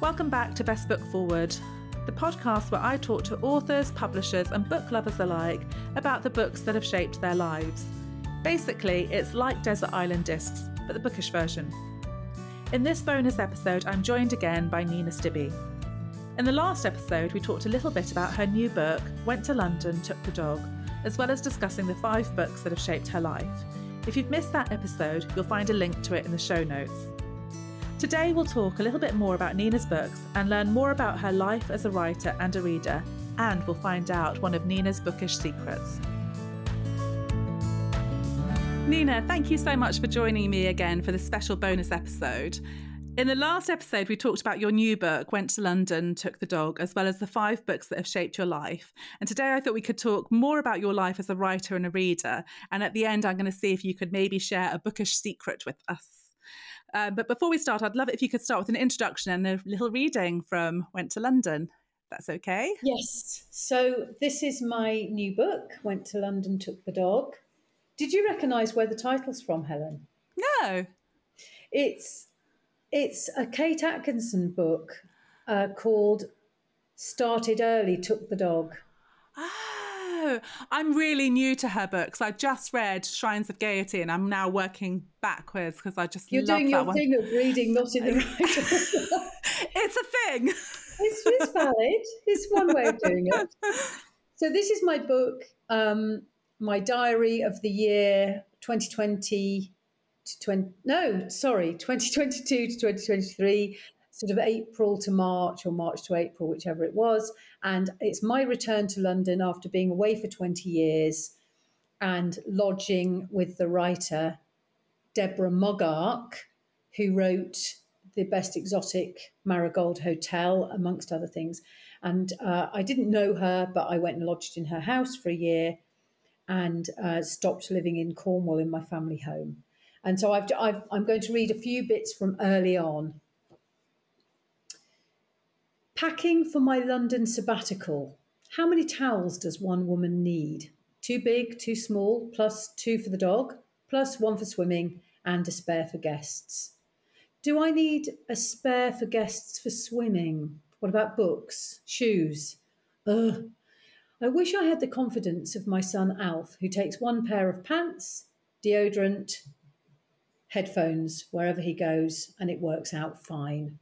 Welcome back to Best Book Forward, the podcast where I talk to authors, publishers, and book lovers alike about the books that have shaped their lives. Basically, it's like Desert Island Discs, but the bookish version. In this bonus episode, I'm joined again by Nina Stibbe. In the last episode, we talked a little bit about her new book, Went to London, Took the Dog, as well as discussing the five books that have shaped her life. If you've missed that episode, you'll find a link to it in the show notes. Today, we'll talk a little bit more about Nina's books and learn more about her life as a writer and a reader, and we'll find out one of Nina's bookish secrets. Nina, thank you so much for joining me again for this special bonus episode. In the last episode, we talked about your new book, Went to London, Took the Dog, as well as the five books that have shaped your life. And today I thought we could talk more about your life as a writer and a reader. And at the end, I'm going to see if you could maybe share a bookish secret with us. Uh, but before we start, I'd love it if you could start with an introduction and a little reading from Went to London. That's okay. Yes. So this is my new book, Went to London, Took the Dog. Did you recognise where the title's from, Helen? No. It's it's a Kate Atkinson book uh, called Started Early, Took the Dog. Oh, I'm really new to her books. I just read Shrines of Gaiety and I'm now working backwards because I just You're doing your one. thing of reading, not in the right order. it's a thing. it's, it's valid. It's one way of doing it. So this is my book, um, my diary of the year 2020 to 20. No, sorry, 2022 to 2023. Sort of April to March or March to April, whichever it was. And it's my return to London after being away for 20 years and lodging with the writer Deborah Moggach, who wrote The Best Exotic Marigold Hotel, amongst other things. And uh, I didn't know her, but I went and lodged in her house for a year and uh, stopped living in Cornwall in my family home. And so I've, I've, I'm going to read a few bits from early on. Packing for my London sabbatical. How many towels does one woman need? Too big, too small, plus two for the dog, plus one for swimming, and a spare for guests. Do I need a spare for guests for swimming? What about books, shoes? Ugh. I wish I had the confidence of my son Alf, who takes one pair of pants, deodorant, headphones wherever he goes, and it works out fine.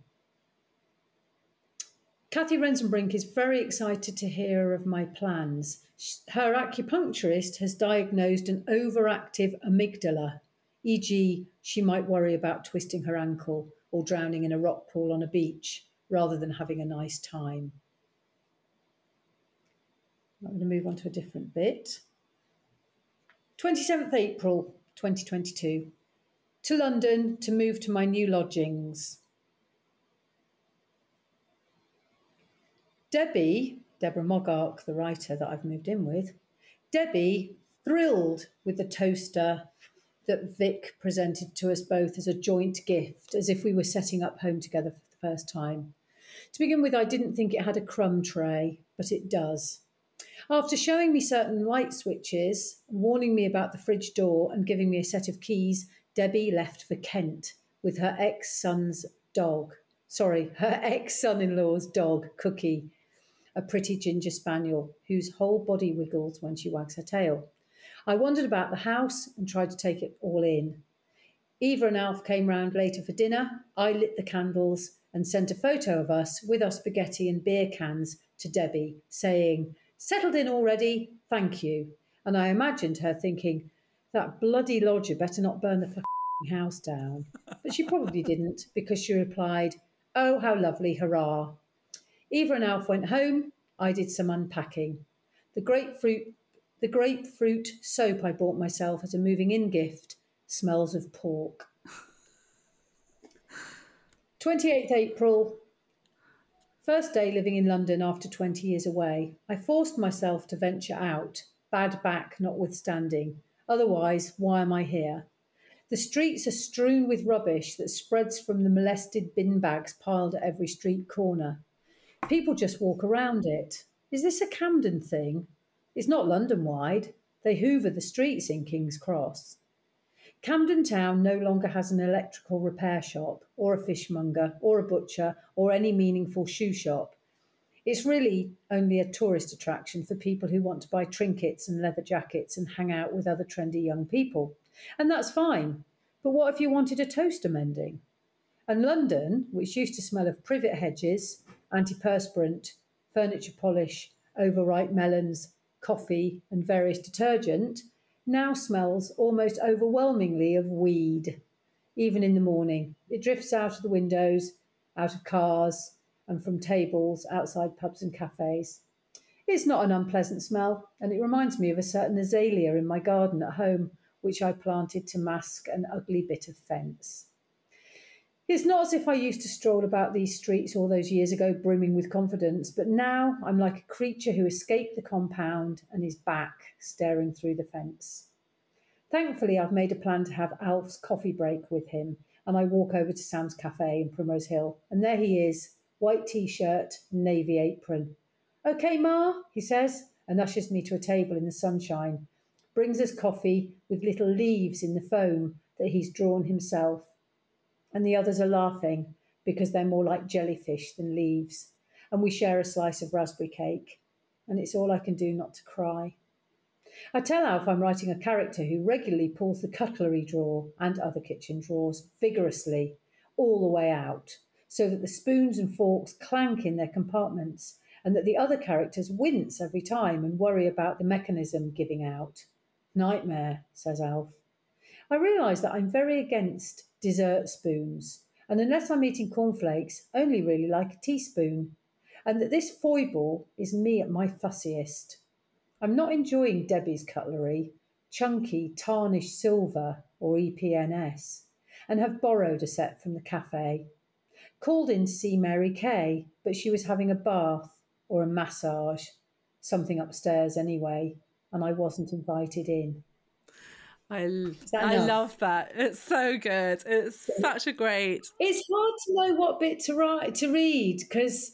Cathy Rentzenbrink is very excited to hear of my plans. Her acupuncturist has diagnosed an overactive amygdala, e.g., she might worry about twisting her ankle or drowning in a rock pool on a beach rather than having a nice time. I'm going to move on to a different bit. 27th April 2022. To London to move to my new lodgings. Debbie, Deborah Moggach, the writer that I've moved in with, Debbie thrilled with the toaster that Vic presented to us both as a joint gift, as if we were setting up home together for the first time. To begin with, I didn't think it had a crumb tray, but it does. After showing me certain light switches, warning me about the fridge door, and giving me a set of keys, Debbie left for Kent with her ex son's dog. Sorry, her ex son in law's dog, Cookie, a pretty ginger spaniel whose whole body wiggles when she wags her tail. I wandered about the house and tried to take it all in. Eva and Alf came round later for dinner. I lit the candles and sent a photo of us with our spaghetti and beer cans to Debbie, saying, Settled in already? Thank you. And I imagined her thinking, That bloody lodger better not burn the house down. But she probably didn't because she replied, Oh, how lovely, hurrah. Eva and Alf went home. I did some unpacking. The grapefruit, the grapefruit soap I bought myself as a moving in gift smells of pork. 28th April, first day living in London after 20 years away. I forced myself to venture out, bad back notwithstanding. Otherwise, why am I here? The streets are strewn with rubbish that spreads from the molested bin bags piled at every street corner. People just walk around it. Is this a Camden thing? It's not London wide. They hoover the streets in King's Cross. Camden Town no longer has an electrical repair shop, or a fishmonger, or a butcher, or any meaningful shoe shop. It's really only a tourist attraction for people who want to buy trinkets and leather jackets and hang out with other trendy young people. And that's fine. But what if you wanted a toaster mending? And London, which used to smell of privet hedges, antiperspirant, furniture polish, overripe melons, coffee, and various detergent, now smells almost overwhelmingly of weed, even in the morning. It drifts out of the windows, out of cars, and from tables outside pubs and cafes. It's not an unpleasant smell, and it reminds me of a certain azalea in my garden at home, which I planted to mask an ugly bit of fence. It's not as if I used to stroll about these streets all those years ago brimming with confidence, but now I'm like a creature who escaped the compound and is back staring through the fence. Thankfully, I've made a plan to have Alf's coffee break with him, and I walk over to Sam's Cafe in Primrose Hill, and there he is, white t shirt, navy apron. Okay, Ma, he says, and ushers me to a table in the sunshine, brings us coffee with little leaves in the foam that he's drawn himself and the others are laughing because they're more like jellyfish than leaves. And we share a slice of raspberry cake, and it's all I can do not to cry. I tell Alf I'm writing a character who regularly pulls the cutlery drawer and other kitchen drawers vigorously all the way out, so that the spoons and forks clank in their compartments, and that the other characters wince every time and worry about the mechanism giving out. Nightmare, says Alf. I realise that I'm very against dessert spoons, and unless I'm eating cornflakes, only really like a teaspoon, and that this foible is me at my fussiest. I'm not enjoying Debbie's cutlery, chunky tarnished silver or EPNS, and have borrowed a set from the cafe. Called in to see Mary Kay, but she was having a bath or a massage, something upstairs anyway, and I wasn't invited in. I I love that. It's so good. It's such a great. It's hard to know what bit to write to read because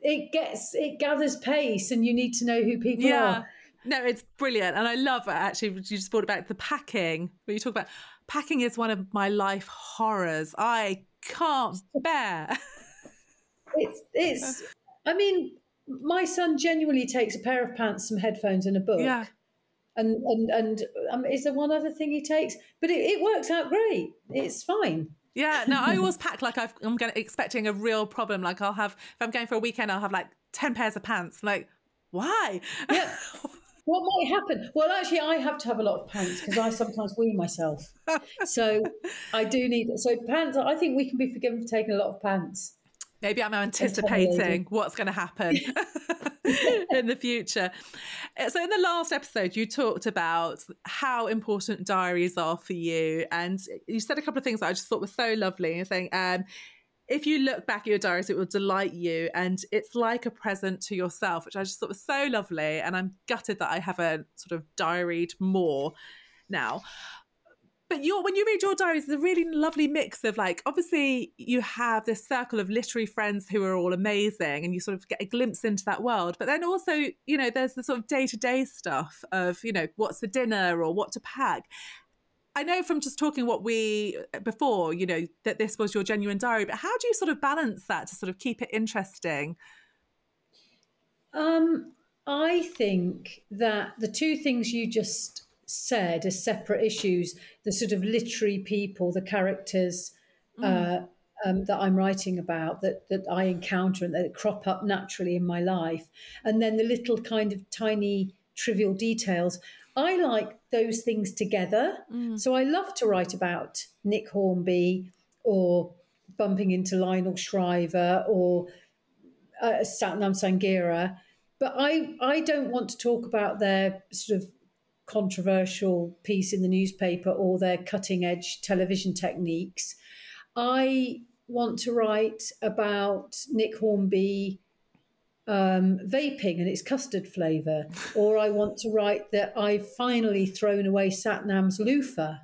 it gets it gathers pace, and you need to know who people yeah. are. No, it's brilliant, and I love it. Actually, you just brought about the packing. When you talk about packing, is one of my life horrors. I can't bear. it's it's. I mean, my son genuinely takes a pair of pants, some headphones, and a book. Yeah and and and um, is there one other thing he takes? But it, it works out great. It's fine. Yeah, no, I always pack like i am going expecting a real problem. Like I'll have if I'm going for a weekend, I'll have like ten pairs of pants. Like why? Yeah. what might happen? Well, actually, I have to have a lot of pants because I sometimes wee myself. So I do need so pants. I think we can be forgiven for taking a lot of pants. Maybe I'm anticipating what's going to happen in the future. Uh, so, in the last episode, you talked about how important diaries are for you. And you said a couple of things that I just thought were so lovely. You're saying, um, if you look back at your diaries, it will delight you. And it's like a present to yourself, which I just thought was so lovely. And I'm gutted that I haven't sort of diaried more now but when you read your diaries, it's a really lovely mix of like obviously you have this circle of literary friends who are all amazing and you sort of get a glimpse into that world. But then also, you know, there's the sort of day-to-day stuff of, you know, what's for dinner or what to pack. I know from just talking what we before, you know, that this was your genuine diary, but how do you sort of balance that to sort of keep it interesting? Um, I think that the two things you just said as separate issues the sort of literary people, the characters mm. uh, um, that I'm writing about that, that I encounter and that crop up naturally in my life. And then the little kind of tiny trivial details. I like those things together. Mm. So I love to write about Nick Hornby or bumping into Lionel Shriver or uh, Satnam Sanghera. But I, I don't want to talk about their sort of controversial piece in the newspaper or their cutting edge television techniques. I want to write about Nick Hornby um, vaping and its custard flavour, or I want to write that I've finally thrown away Satnam's loofah.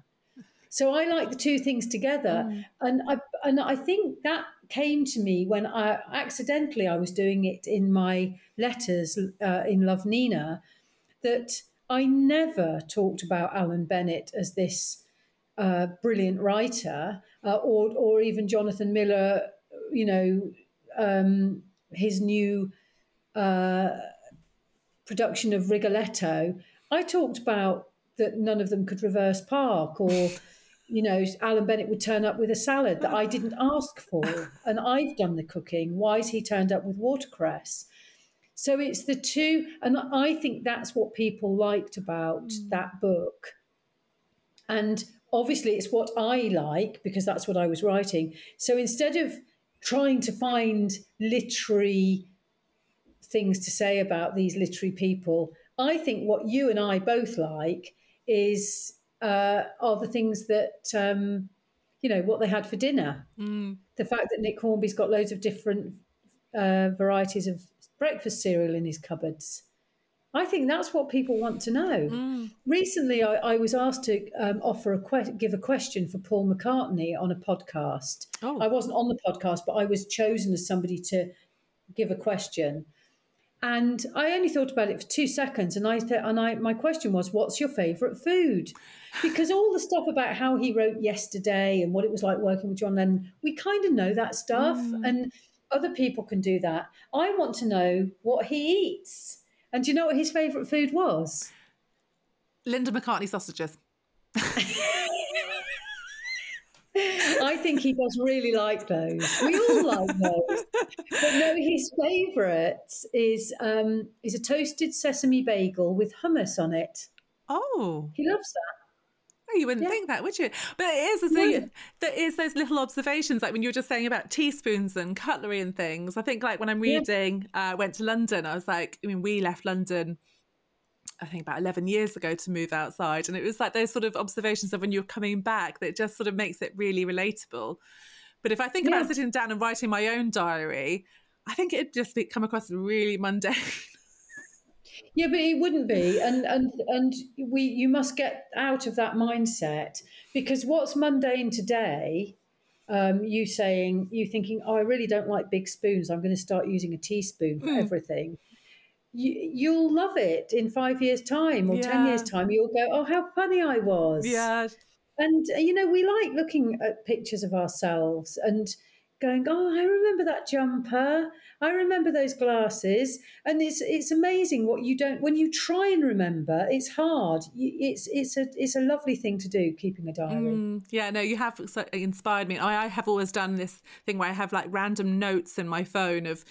So I like the two things together, mm. and I and I think that came to me when I accidentally I was doing it in my letters uh, in Love Nina, that I never talked about Alan Bennett as this uh, brilliant writer, uh, or or even Jonathan Miller, you know, um, his new uh, production of Rigoletto. I talked about that none of them could reverse park, or you know, Alan Bennett would turn up with a salad that I didn't ask for, and I've done the cooking. Why has he turned up with watercress? So it's the two, and I think that's what people liked about mm. that book. And obviously, it's what I like because that's what I was writing. So instead of trying to find literary things to say about these literary people, I think what you and I both like is uh, are the things that um, you know what they had for dinner. Mm. The fact that Nick Hornby's got loads of different uh, varieties of breakfast cereal in his cupboards. I think that's what people want to know. Mm. Recently, I, I, was asked to um, offer a que- give a question for Paul McCartney on a podcast. Oh. I wasn't on the podcast, but I was chosen as somebody to give a question. And I only thought about it for two seconds, and I th- and I my question was, "What's your favourite food?" Because all the stuff about how he wrote yesterday and what it was like working with John Lennon, we kind of know that stuff, mm. and other people can do that. I want to know what he eats. And do you know what his favourite food was? Linda McCartney sausages. I think he does really like those. We all like those. But no, his favourite is um, is a toasted sesame bagel with hummus on it. Oh, he loves that. Oh, you wouldn't yeah. think that, would you? But it is the thing. There is those little observations, like when you were just saying about teaspoons and cutlery and things. I think, like when I'm reading, yeah. uh, went to London. I was like, I mean, we left London. I think about 11 years ago to move outside. And it was like those sort of observations of when you're coming back that just sort of makes it really relatable. But if I think yeah. about sitting down and writing my own diary, I think it'd just be, come across really mundane. Yeah, but it wouldn't be, and and and we you must get out of that mindset because what's mundane today, um, you saying you thinking, oh, I really don't like big spoons. I'm going to start using a teaspoon for mm. everything. You, you'll love it in five years' time or yeah. ten years' time. You'll go, oh, how funny I was. Yeah. And you know, we like looking at pictures of ourselves and going, oh, I remember that jumper. I remember those glasses, and it's it's amazing what you don't when you try and remember. It's hard. It's it's a it's a lovely thing to do, keeping a diary. Mm, yeah, no, you have inspired me. I, I have always done this thing where I have like random notes in my phone of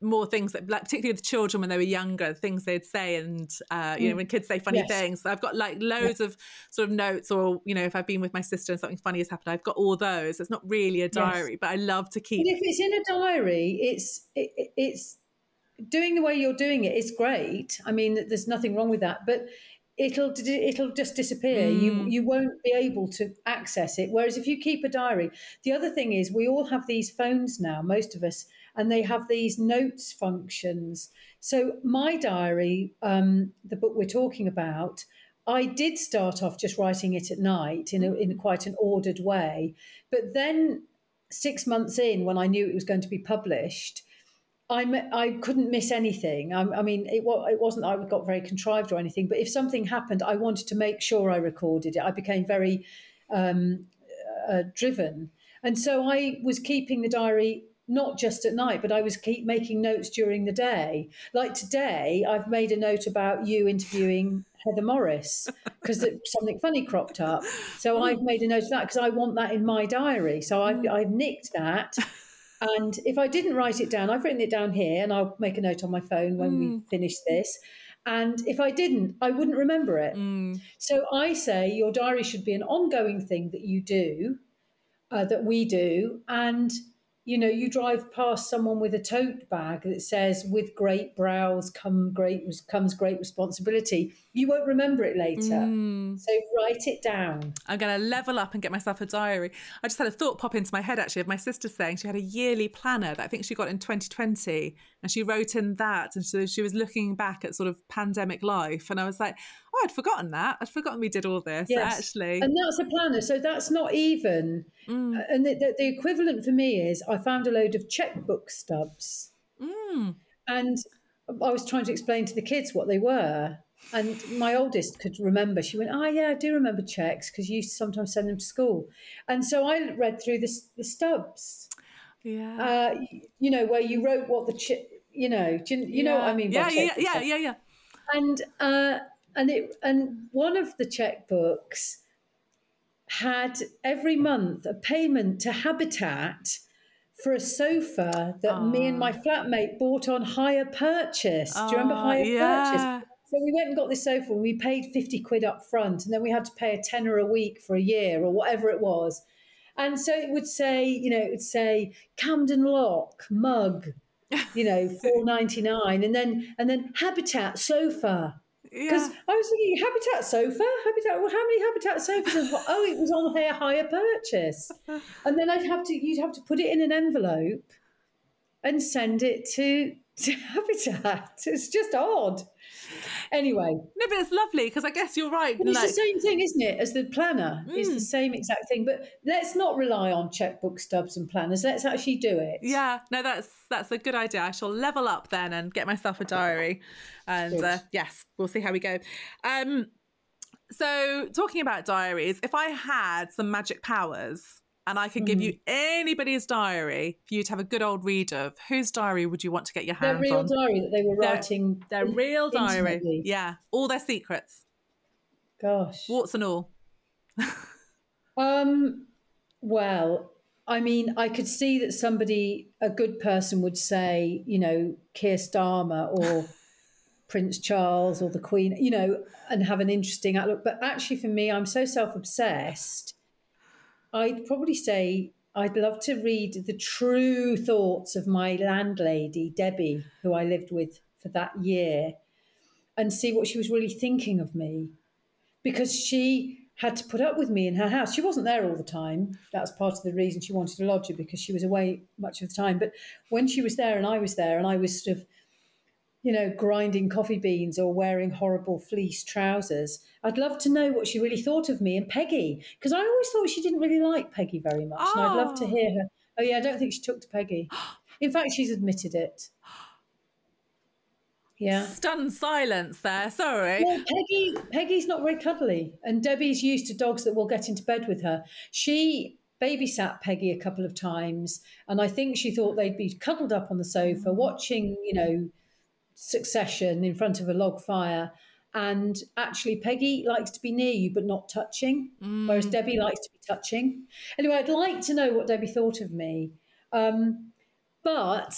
more things that like particularly with children when they were younger things they'd say and uh, you know mm. when kids say funny yes. things i've got like loads of sort of notes or you know if i've been with my sister and something funny has happened i've got all those it's not really a diary yes. but i love to keep but if it's in a diary it's it, it's doing the way you're doing it is great i mean there's nothing wrong with that but it'll it'll just disappear. Mm. You you won't be able to access it. Whereas if you keep a diary, the other thing is we all have these phones now, most of us, and they have these notes functions. So my diary, um, the book we're talking about, I did start off just writing it at night in a, in quite an ordered way, but then six months in, when I knew it was going to be published. I, I couldn't miss anything. I, I mean, it, it wasn't I got very contrived or anything, but if something happened, I wanted to make sure I recorded it. I became very um, uh, driven. And so I was keeping the diary not just at night, but I was keep making notes during the day. Like today, I've made a note about you interviewing Heather Morris because something funny cropped up. So I've made a note of that because I want that in my diary. So I've, mm. I've nicked that. And if I didn't write it down, I've written it down here and I'll make a note on my phone when mm. we finish this. And if I didn't, I wouldn't remember it. Mm. So I say your diary should be an ongoing thing that you do, uh, that we do. And you know, you drive past someone with a tote bag that says "With great brows come great comes great responsibility." You won't remember it later, mm. so write it down. I'm going to level up and get myself a diary. I just had a thought pop into my head actually of my sister saying she had a yearly planner that I think she got in 2020, and she wrote in that, and so she was looking back at sort of pandemic life, and I was like, oh, I'd forgotten that. I'd forgotten we did all this yes. actually. And that's a planner, so that's not even. Mm. And the, the, the, equivalent for me is I found a load of checkbook stubs, mm. and I was trying to explain to the kids what they were. and my oldest could remember. She went, "Oh yeah, I do remember checks because you used to sometimes send them to school." And so I read through the, the stubs. Yeah. Uh, you know where you wrote what the ch- you know, you, you know what I mean? Yeah, yeah, yeah, yeah, yeah. And uh, and it and one of the checkbooks had every month a payment to Habitat for a sofa that me and my flatmate bought on hire purchase. Do you remember hire yeah. purchase? So we went and got this sofa and we paid 50 quid up front and then we had to pay a tenner a week for a year or whatever it was. And so it would say, you know, it would say Camden Lock mug, you know, four ninety nine, and then and then Habitat sofa. Because Yeah. I was thinking Habitat sofa, Habitat. Well, how many Habitat sofas? Oh, it was on hire hire purchase, and then I'd have to you'd have to put it in an envelope and send it to to Habitat. It's just odd. Anyway, No, but it's lovely because I guess you're right. but it's like- the same thing, isn't it, as the planner? It's Mm. the same exact thing. But let's not rely on checkbook stubs and planners. Let's actually do it. Yeah, no, that's that's a good idea. I shall level up then and get myself a diary, and uh, yes, we'll see how we go. Um, so talking about diaries, if I had some magic powers and I could give you anybody's diary for you to have a good old read of, whose diary would you want to get your hands on? Their real on? diary that they were Their- writing. Their real diary, intimately. yeah, all their secrets, Gosh. warts and all. Um, well, I mean, I could see that somebody, a good person, would say, you know, Keir Starmer or Prince Charles or the Queen, you know, and have an interesting outlook. But actually, for me, I'm so self obsessed. I'd probably say I'd love to read the true thoughts of my landlady, Debbie, who I lived with for that year, and see what she was really thinking of me because she had to put up with me in her house. She wasn't there all the time. That's part of the reason she wanted a lodger because she was away much of the time. But when she was there and I was there and I was sort of, you know, grinding coffee beans or wearing horrible fleece trousers, I'd love to know what she really thought of me and Peggy because I always thought she didn't really like Peggy very much. And I'd love to Oh. hear her. Oh, yeah, I don't think she took to Peggy. In fact, she's admitted it. Yeah. Stunned silence there. Sorry. Well, Peggy, Peggy's not very cuddly, and Debbie's used to dogs that will get into bed with her. She babysat Peggy a couple of times, and I think she thought they'd be cuddled up on the sofa watching, you know, Succession in front of a log fire. And actually, Peggy likes to be near you, but not touching, whereas Debbie likes to be touching. Anyway, I'd like to know what Debbie thought of me. Um, but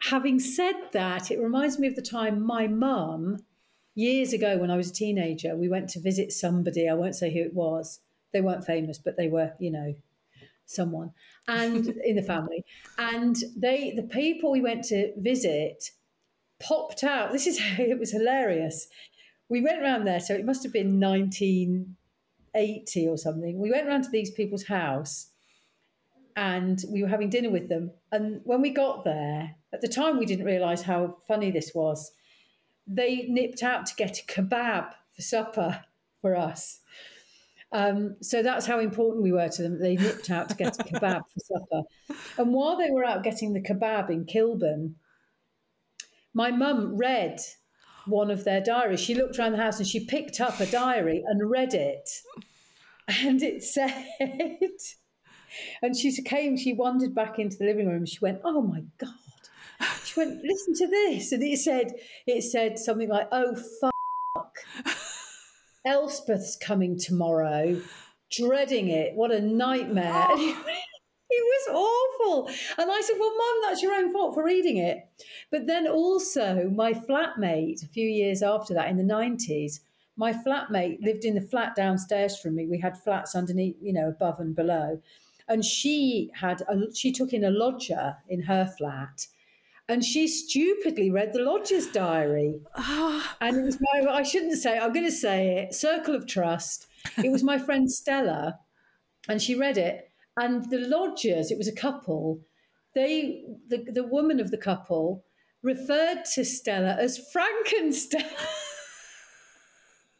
having said that, it reminds me of the time my mum, years ago when I was a teenager, we went to visit somebody. I won't say who it was. They weren't famous, but they were, you know, someone and in the family. And they, the people we went to visit, popped out. This is it was hilarious. We went round there, so it must have been 1980 or something. We went round to these people's house and we were having dinner with them. And when we got there, at the time we didn't realise how funny this was. They nipped out to get a kebab for supper for us. Um, so that's how important we were to them. They nipped out to get a kebab for supper. And while they were out getting the kebab in Kilburn, my mum read one of their diaries. She looked around the house and she picked up a diary and read it. And it said, and she came, she wandered back into the living room. She went, Oh my God. She went, Listen to this. And it said, it said something like, Oh fuck. Elspeth's coming tomorrow. Dreading it. What a nightmare. It, was awful. And I said, Well, Mum, that's your own fault for reading it. But then also, my flatmate, a few years after that, in the 90s, my flatmate lived in the flat downstairs from me. We had flats underneath, you know, above and below. And she had, a, she took in a lodger in her flat. And she stupidly read the lodger's diary. Ah. And it was my, I shouldn't say, I'm going to say it, Circle of Trust. It was my friend Stella, and she read it. And the lodgers, it was a couple, they, the, the woman of the couple, referred to Stella as Frankenstein.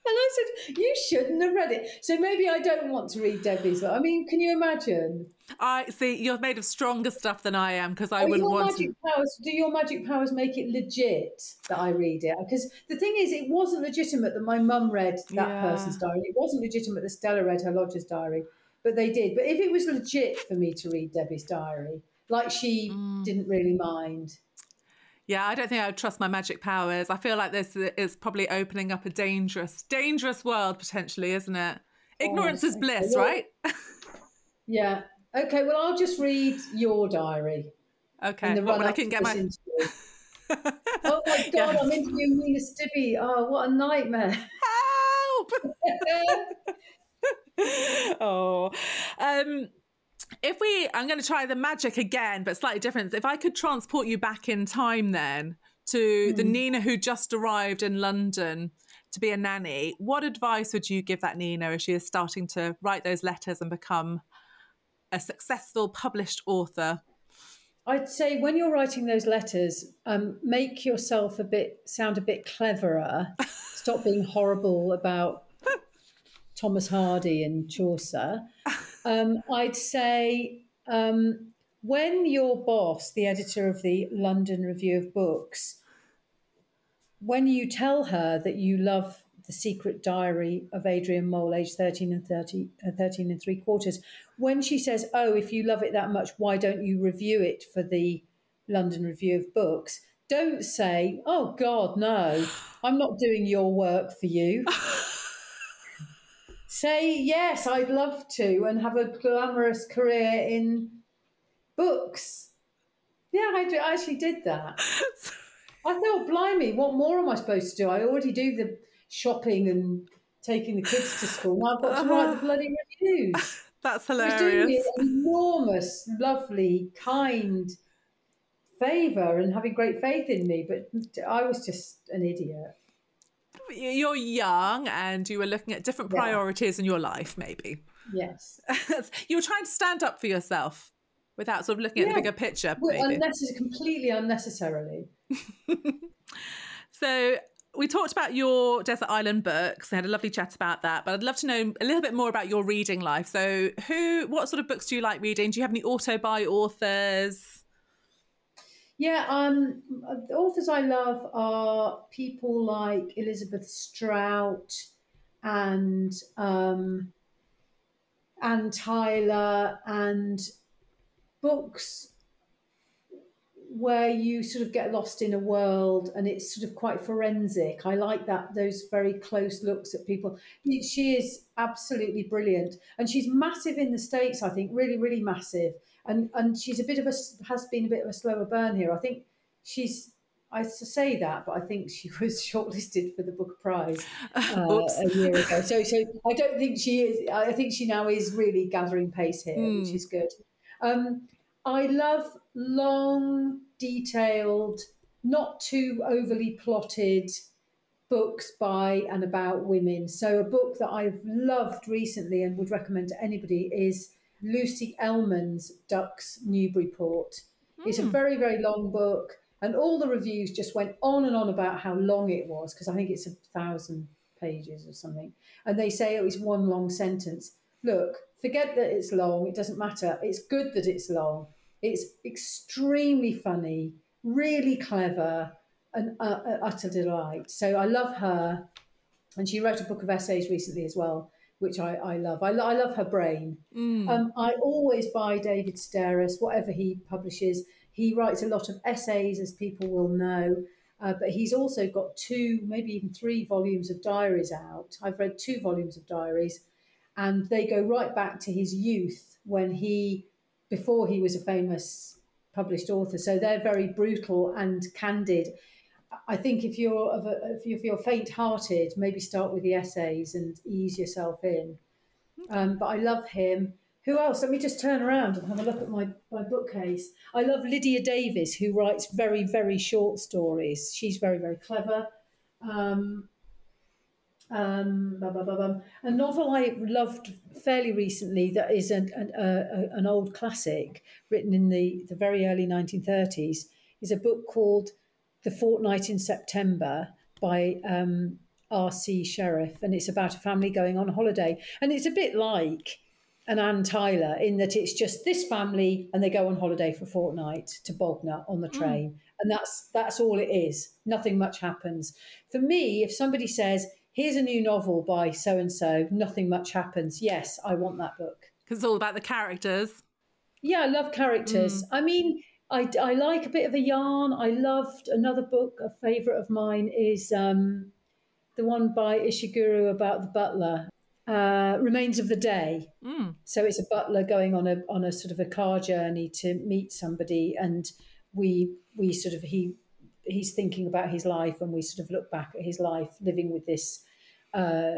And I said, You shouldn't have read it. So maybe I don't want to read Debbie's. Book. I mean, can you imagine? I see you're made of stronger stuff than I am because I Oh, wouldn't want to. powers, do your magic powers make it legit that I read it? Because the thing is, it wasn't legitimate that my mum read that Yeah. person's diary. It wasn't legitimate that Stella read her lodger's diary, but they did. But if it was legit for me to read Debbie's diary, like she Mm. didn't really mind, Yeah, I don't think I would trust my magic powers. I feel like this is probably opening up a dangerous, dangerous world potentially, isn't it? Ignorance is bliss, right? yeah. Okay, well, I'll just read your diary. Okay. in the Well, I can get my. Oh my god, Yes. I'm interviewing Nina Stibbe. Oh, what a nightmare. Help! oh, um, if we, I'm going to try the magic again, but slightly different. If I could transport you back in time, then to the Hmm. Nina who just arrived in London to be a nanny, what advice would you give that Nina as she is starting to write those letters and become a successful published author? I'd say when you're writing those letters, um, make yourself a bit sound a bit cleverer. Stop being horrible about Thomas Hardy and Chaucer. Um, I'd say um, when your boss, the editor of the London Review of Books, when you tell her that you love the secret diary of Adrian Mole, age 13 and 30, uh, 13 and three quarters, when she says, Oh, if you love it that much, why don't you review it for the London Review of Books? Don't say, Oh, God, no, I'm not doing your work for you. Say, Yes, I'd love to, and have a glamorous career in books. Yeah, I, do- I actually did that. I thought, blimey, what more am I supposed to do? I already do the shopping and taking the kids to school. Now I've got to write the uh-huh. bloody reviews. That's hilarious. was doing me an enormous, lovely, kind favour and having great faith in me, but I was just an idiot. You're young and you were looking at different Yeah. priorities in your life, maybe. Yes. you were trying to stand up for yourself without sort of looking at Yeah. the bigger picture, Well, maybe. unnecess- completely unnecessarily. So we talked about your desert island books. I had a lovely chat about that, but I'd love to know a little bit more about your reading life. So, who, what sort of books do you like reading? Do you have any auto buy authors? Yeah, um, the authors I love are people like Elizabeth Strout and um, Tyler, and books where you sort of get lost in a world and it's sort of quite forensic. I like that those very close looks at people. She is absolutely brilliant, and she's massive in the states. I think really, really massive. And and she's a bit of a has been a bit of a slower burn here. I think she's. I say that, but I think she was shortlisted for the Booker Prize uh, a year ago. So, so I don't think she is. I think she now is really gathering pace here, which Hmm. is good. Um, I love long, detailed, not too overly plotted books by and about women. So, a book that I've loved recently and would recommend to anybody is Lucy Ellmann's Ducks Newburyport. It's a very, very long book, and all the reviews just went on and on about how long it was because I think it's a thousand pages or something. And they say it was one long sentence. Look, forget that it's long, it doesn't matter. It's good that it's long. It's extremely funny, really clever, and uh, uh, utter delight. So I love her. And she wrote a book of essays recently as well, which I, I love. I, lo- I love her brain. Mm. Um, I always buy David Sedaris, whatever he publishes. He writes a lot of essays, as people will know, uh, but he's also got two, maybe even three volumes of diaries out. I've read two volumes of diaries, and they go right back to his youth when he, before he was a famous published author. So they're very brutal and candid. I think if you're of a, if you- you're faint-hearted, maybe start with the essays and ease yourself in. Um, but I love him. Who else? Let me just turn around and have a look at my, my bookcase. I love Lydia Davis, who writes very, very short stories. She's very, very clever. Um, um, bum, bum, bum. A novel I loved fairly recently that is an, an, uh, an old classic written in the, the very early 1930s is a book called The Fortnight in September by um, RC Sherriff, and it's about a family going on holiday. And it's a bit like an Anne Tyler in that it's just this family and they go on holiday for a fortnight to Bognor on the train. Mm. And that's that's all it is. Nothing much happens. For me, if somebody says, here's a new novel by so and so, nothing much happens. Yes, I want that book. Because it's all about the characters. Yeah, I love characters. Mm. I mean, I, I like a bit of a yarn. I loved another book, a favourite of mine is um, the one by Ishiguro about the butler, uh, Remains of the Day. Mm. So it's a butler going on a on a sort of a car journey to meet somebody, and we we sort of he he's thinking about his life, and we sort of look back at his life living with this uh,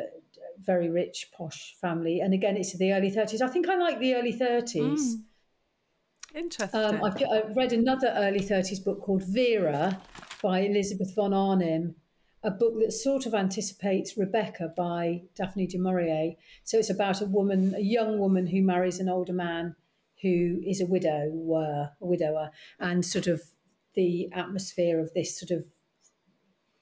very rich posh family. And again, it's the early thirties. I think I like the early thirties. Mm. Interesting. Um, I've, I've, read another early 30s book called Vera by Elizabeth von Arnim, a book that sort of anticipates Rebecca by Daphne du Maurier. So it's about a woman, a young woman who marries an older man who is a widower, a widower, and sort of the atmosphere of this sort of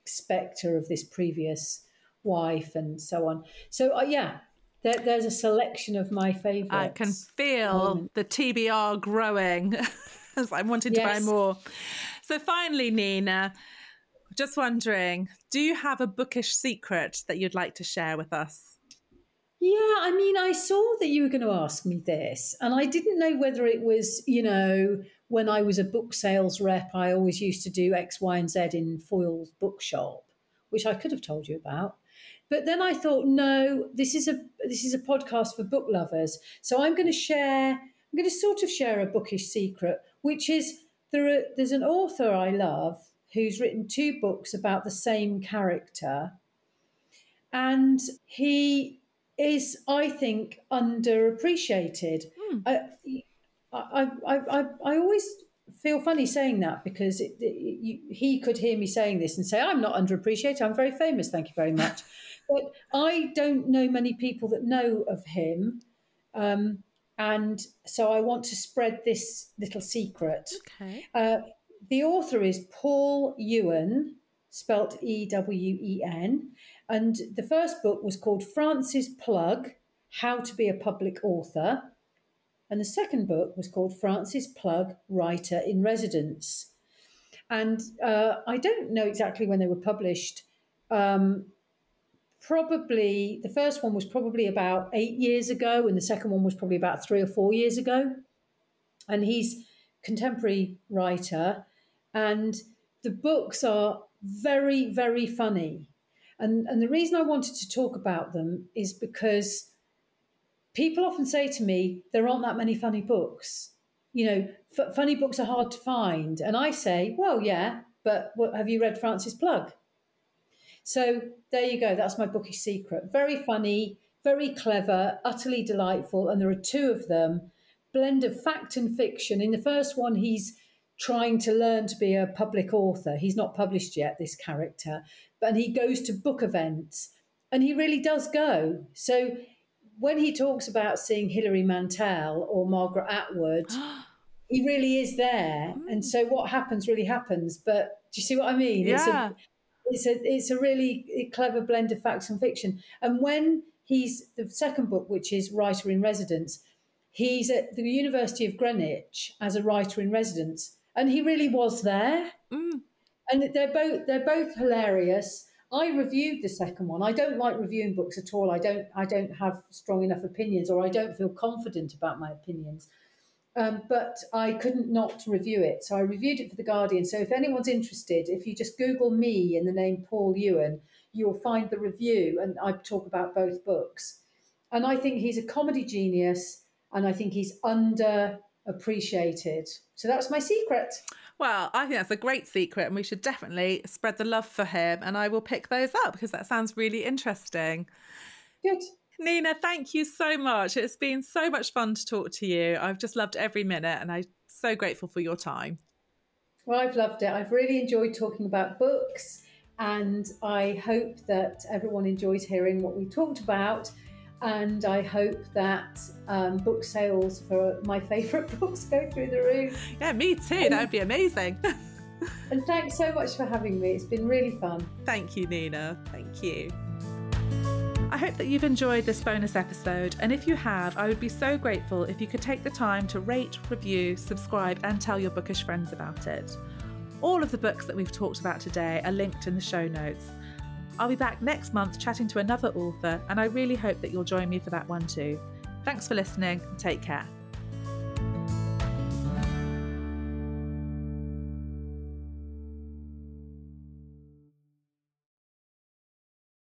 spectre of this previous wife and so on. So uh, yeah, there, there's a selection of my favourites. I can feel um, the TBR growing as I'm wanting to yes. buy more. So finally, Nina, just wondering, do you have a bookish secret that you'd like to share with us? Yeah, I mean, I saw that you were going to ask me this, and I didn't know whether it was, you know, when I was a book sales rep, I always used to do X, Y, and Z in Foyle's bookshop, which I could have told you about. But then I thought, no, this is a this is a podcast for book lovers. So I'm going to share. I'm going to sort of share a bookish secret, which is there. Are, there's an author I love who's written two books about the same character, and he is, I think, underappreciated. Mm. I, I, I, I, I always feel funny saying that because it, it, you, he could hear me saying this and say, I'm not underappreciated. I'm very famous. Thank you very much. but I don't know many people that know of him. Um, and so I want to spread this little secret. Okay. Uh, the author is Paul Ewen, spelt E W E N. And the first book was called Francis Plug How to Be a Public Author. And the second book was called Francis Plug, Writer in Residence. And uh, I don't know exactly when they were published. Um, probably the first one was probably about eight years ago, and the second one was probably about three or four years ago. And he's contemporary writer, and the books are very, very funny. And, and the reason I wanted to talk about them is because people often say to me, there aren't that many funny books. You know, f- funny books are hard to find. And I say, well, yeah, but what, have you read Francis Plug? So there you go. That's my bookish secret. Very funny, very clever, utterly delightful. And there are two of them blend of fact and fiction. In the first one, he's trying to learn to be a public author. He's not published yet, this character, but he goes to book events and he really does go. So when he talks about seeing Hilary Mantel or Margaret Atwood, he really is there. And so what happens really happens. But do you see what I mean? Yeah it's a it's a really clever blend of facts and fiction. And when he's the second book, which is writer in residence, he's at the University of Greenwich as a writer in residence, and he really was there. Mm. And they're both they're both hilarious. I reviewed the second one. I don't like reviewing books at all. I don't I don't have strong enough opinions, or I don't feel confident about my opinions. Um, but I couldn't not review it. So I reviewed it for The Guardian. So if anyone's interested, if you just Google me and the name Paul Ewen, you'll find the review. And I talk about both books. And I think he's a comedy genius and I think he's underappreciated. So that's my secret. Well, I think that's a great secret, and we should definitely spread the love for him. And I will pick those up because that sounds really interesting. Good. Nina, thank you so much. It's been so much fun to talk to you. I've just loved every minute and I'm so grateful for your time. Well, I've loved it. I've really enjoyed talking about books and I hope that everyone enjoys hearing what we talked about. And I hope that um, book sales for my favourite books go through the roof. Yeah, me too. That would be amazing. And thanks so much for having me. It's been really fun. Thank you, Nina. Thank you. I hope that you've enjoyed this bonus episode, and if you have, I would be so grateful if you could take the time to rate, review, subscribe, and tell your bookish friends about it. All of the books that we've talked about today are linked in the show notes. I'll be back next month chatting to another author, and I really hope that you'll join me for that one too. Thanks for listening, and take care.